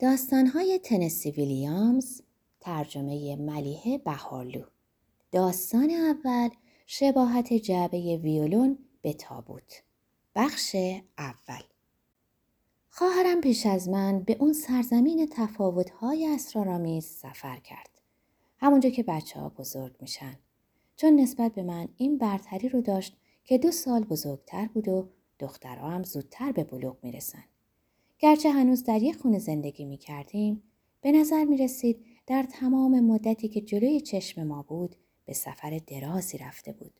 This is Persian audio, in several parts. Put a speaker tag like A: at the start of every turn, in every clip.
A: داستانهای تنسی ویلیامز ترجمه ملیه بهارلو. داستان اول شباهت جعبه ویولون به تابوت. بخش اول. خواهرم پیش از من به اون سرزمین تفاوتهای اسرارآمیز سفر کرد. همونجا که بچه ها بزرگ میشن. چون نسبت به من این برتری رو داشت که دو سال بزرگتر بود و دخترها هم زودتر به بلوغ می‌رسن. گرچه هنوز در یک خونه زندگی می کردیم به نظر می رسید در تمام مدتی که جلوی چشم ما بود به سفر درازی رفته بود.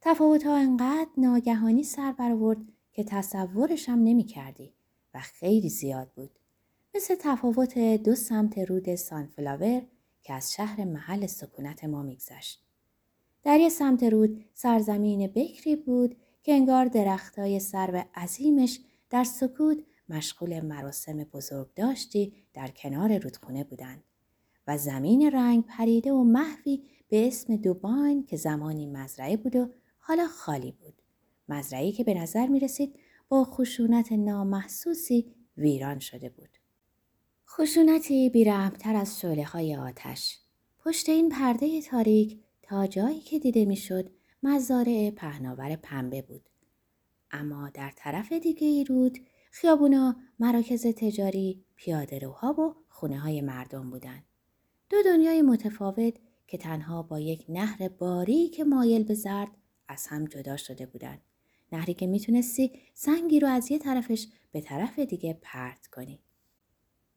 A: تفاوت ها انقدر ناگهانی سر برآورد که تصورشم نمی کردی و خیلی زیاد بود. مثل تفاوت دو سمت رود سانفلاور که از شهر محل سکونت ما میگذشت. در یک سمت رود سرزمین بکری بود که انگار درختای سرو عظیمش در سکوت مشغول مراسم بزرگ داشتی در کنار رودخونه بودند و زمین رنگ پریده و محوی به اسم دوباین که زمانی مزرعه بود و حالا خالی بود. مزرعی که به نظر می رسید با خشونت نامحسوسی ویران شده بود. خشونتی بیرحمتر از شعله های آتش. پشت این پرده تاریک تا جایی که دیده می‌شد مزارع پهناور پنبه بود. اما در طرف دیگه ای رود خیابونا مراکز تجاری، پیاده روها و خونه های مردم بودند. دو دنیای متفاوت که تنها با یک نهر باری که مایل به زرد از هم جدا شده بودند. نهری که می‌تونستی سنگی رو از یه طرفش به طرف دیگه پرت کنی.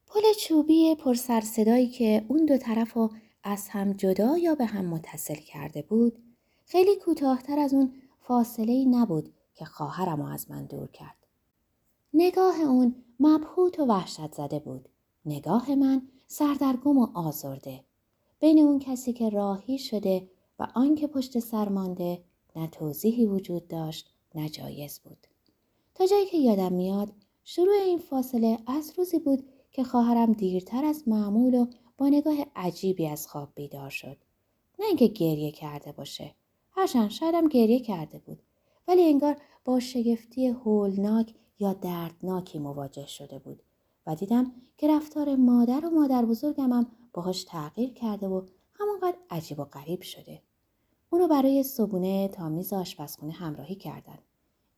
A: پل چوبی پر صدایی که اون دو طرف رو از هم جدا یا به هم متصل کرده بود خیلی کوتاهتر از اون فاصله ای نبود که خواهرم از من دور کرد. نگاه اون مبهوت و وحشت زده بود. نگاه من سردرگم و آزرده. بین اون کسی که راهی شده و آنکه پشت سر مانده نه توضیحی وجود داشت نه جایز بود. تا جایی که یادم میاد شروع این فاصله از روزی بود که خواهرم دیرتر از معمول و با نگاه عجیبی از خواب بیدار شد. نه اینکه گریه کرده باشه. هرچند شایدم گریه کرده بود. ولی انگار با شگفتی هولناک یا دردناکی مواجه شده بود و دیدم که رفتار مادر و مادر بزرگم هم باهاش تغییر کرده و همونقدر عجیب و غریب شده. اونو برای صبونه تا میز آشپزخونه همراهی کردن.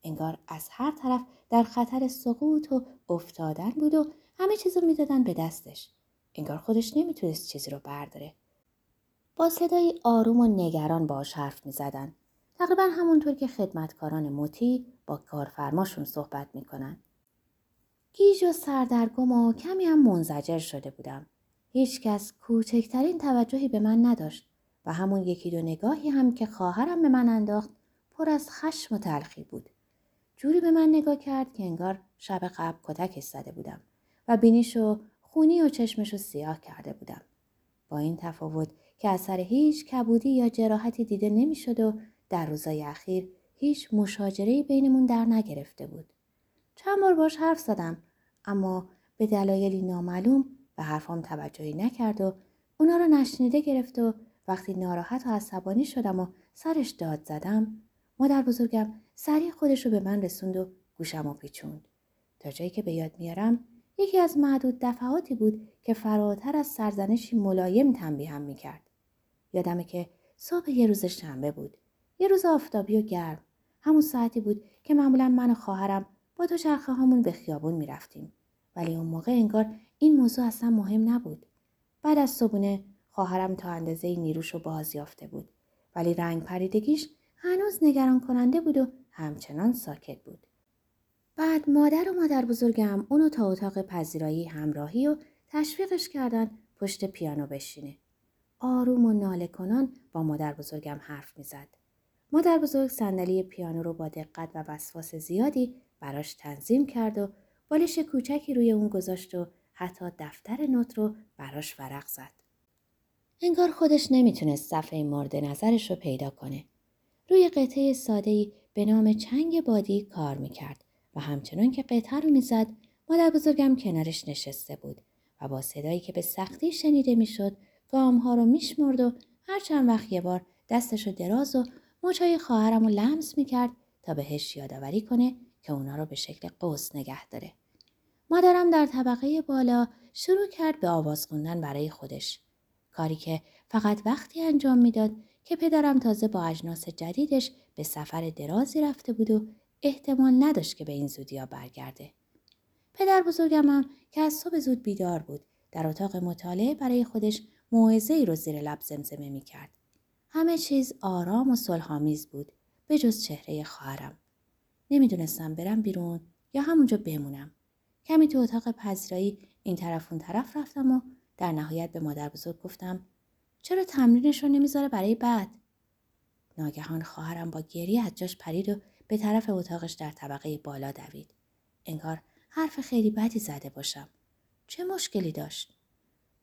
A: انگار از هر طرف در خطر سقوط و افتادن بود و همه چیزو می‌دادن به دستش. انگار خودش نمی‌تونست چیزی رو برداره. با صدای آروم و نگران باش حرف می‌زدن. تقریبا همونطور که خدمتکاران مطیع با کارفرماشون صحبت می‌کنن. گیج و سردرگم و کمی هم منزجر شده بودم. هیچکس کوچکترین توجهی به من نداشت و همون یکی دو نگاهی هم که خواهرم به من انداخت پر از خشم و تلخی بود. جوری به من نگاه کرد که انگار شب قبل کتک زده بودم و بینیشو خونی و چشمشو سیاه کرده بودم. با این تفاوت که اثر هیچ کبودی یا جراحتی دیده نمی‌شد و در روزای اخیر هیچ مشاجره بینمون در نگرفته بود. چند بار باش حرف زدم اما به دلایلی نامعلوم به حرفام توجهی نکرد و اونا رو نشنیده گرفت و وقتی ناراحت و عصبانی شدم و سرش داد زدم مادر بزرگم سریع خودش رو به من رسوند و گوشم و پیچوند. تا جایی که به یاد میارم یکی از معدود دفعاتی بود که فراتر از سرزنشی ملایم تنبیهم می‌کرد. یادمه که صبح یه روز شنبه بود. یه روز آفتابی و گرم. همون ساعتی بود که معمولا من و خواهرم با تو چرخه هامون به خیابون می‌رفتیم. ولی اون موقع انگار این موضوع اصلا مهم نبود. بعد از صبونه خواهرم تا اندازه نیروش رو باز یافته بود. ولی رنگ پریدگیش هنوز نگران کننده بود و همچنان ساکت بود. بعد مادر و مادر بزرگم اونو تا اتاق پذیرایی همراهی و تشویقش کردن پشت پیانو بشینه. آروم و ناله کنان با مادر بزرگم حرف می‌زد. مادر بزرگ صندلی پیانو رو با دقت و وسواس زیادی براش تنظیم کرد و بالش کوچکی روی اون گذاشت و حتی دفتر نوت رو براش ورق زد. انگار خودش نمی‌تونست صفحه مورد نظرش رو پیدا کنه. روی قطعه سادهی به نام چنگ بادی کار می‌کرد و همچنان که قطعه رو می‌زد مادر بزرگم کنارش نشسته بود و با صدایی که به سختی شنیده می‌شد گام ها رو میشمرد و هر چند وقت یه بار دستش رو دراز و مچای خواهرم رو لمس می‌کرد تا بهش یادآوری کنه که اونا رو به شکل قوس نگه داره. مادرم در طبقه بالا شروع کرد به آواز خوندن برای خودش. کاری که فقط وقتی انجام می‌داد که پدرم تازه با اجناس جدیدش به سفر درازی رفته بود و احتمال نداشت که به این زودیا برگرده. پدر بزرگم هم که از صبح زود بیدار بود در اتاق مطالعه برای خودش موعظه ای رو زیر لب زمزمه می کرد. همه چیز آرام و صلحآمیز بود به جز چهره خواهرم. نمی‌دونستم برم بیرون یا همونجا بمونم. کمی تو اتاق پذیرایی این طرف اون طرف رفتم و در نهایت به مادر بزرگ گفتم چرا تمرینش رو نمی‌ذاره برای بعد؟ ناگهان خواهرم با گریه از جاش پرید و به طرف اتاقش در طبقه بالا دوید. انگار حرف خیلی بدی زده باشم. چه مشکلی داشت؟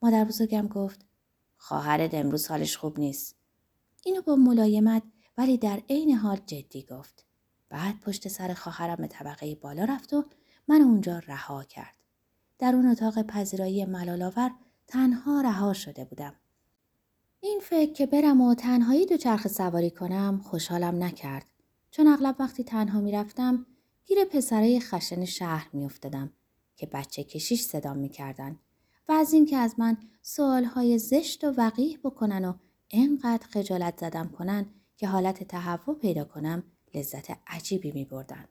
A: مادر بزرگم گفت خواهرت امروز حالش خوب نیست. اینو با ملایمت ولی در عین حال جدی گفت. بعد پشت سر خواهرم به طبقه بالا رفت و من اونجا رها کرد. در اون اتاق پذیرایی ملالاور تنها رها شده بودم. این فکر که برم و تنهایی دوچرخه سواری کنم خوشحالم نکرد. چون اغلب وقتی تنها می‌رفتم گیر پسرای خشن شهر میافتادم که بچه کشیش صدام می‌کردن و از اینکه از من سوالهای زشت و وقیح بکنن و انقدر خجالت زدم کنن که حالت تهوع پیدا کنم لذت عجیبی می بردن.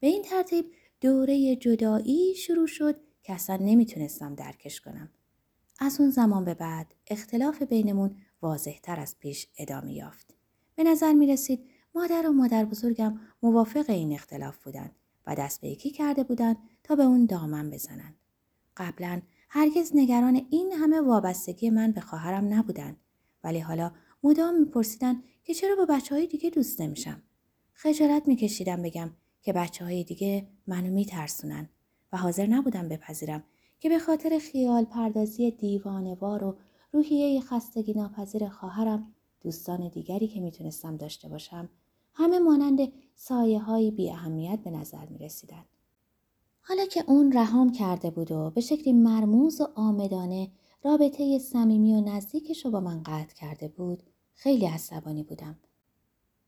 A: به این ترتیب دوره جدایی شروع شد که اصلا نمی‌تونستم درکش کنم. از اون زمان به بعد اختلاف بینمون واضح تر از پیش ادامه یافت. به نظر می رسید مادر و مادر بزرگم موافق این اختلاف بودند و دست به یکی کرده بودند تا به اون دامن بزنند. قبلا هرگز نگران این همه وابستگی من به خواهرم نبودند ولی حالا مدام میپرسیدن که چرا با بچه های دیگه دوست نمیشم. خجالت میکشیدم بگم که بچه های دیگه منو میترسونن و حاضر نبودم بپذیرم که به خاطر خیال پردازی دیوانوار و روحیه خستگی ناپذیر خواهرم دوستان دیگری که می‌تونستم داشته باشم همه مانند سایه های بی اهمیت به نظر می رسیدن. حالا که اون رهام کرده بود و به شکلی مرموز و آمدانه رابطه صمیمی و نزدیکش رو با من قطع کرده بود خیلی عصبانی بودم.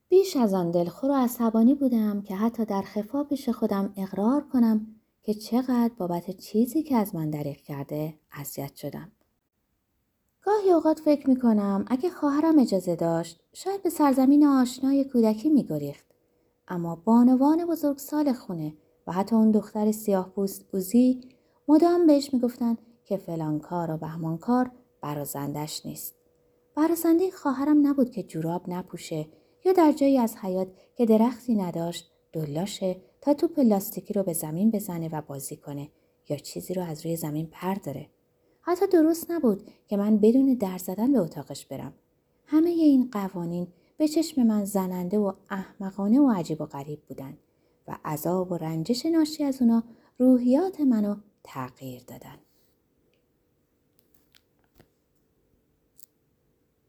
A: بیش از آن دلخور و عصبانی بودم که حتی در خفا پیش خودم اقرار کنم که چقدر بابت چیزی که از من دریغ کرده اذیت شدم. گاهی اوقات فکر می کنم اگه خواهرم اجازه داشت شاید به سرزمین آشنای کودکی می گریخت. اما بانوان بزرگ سال خونه و حتی اون دختر سیاه پوست اوزی مدام بهش می‌گفتن که فلان کار و بهمان کار برازندش نیست. برازنده خواهرم نبود که جوراب نپوشه یا در جایی از حیات که درختی نداشت دلاشه تا توپ پلاستیکی رو به زمین بزنه و بازی کنه یا چیزی رو از روی زمین پرداره. حتی درست نبود که من بدون در زدن به اتاقش برم. همه این قوانین به چشم من زننده و احمقانه و عجیب و غریب بودن و عذاب و رنجش ناشی از اونا روحیات منو تغییر دادن.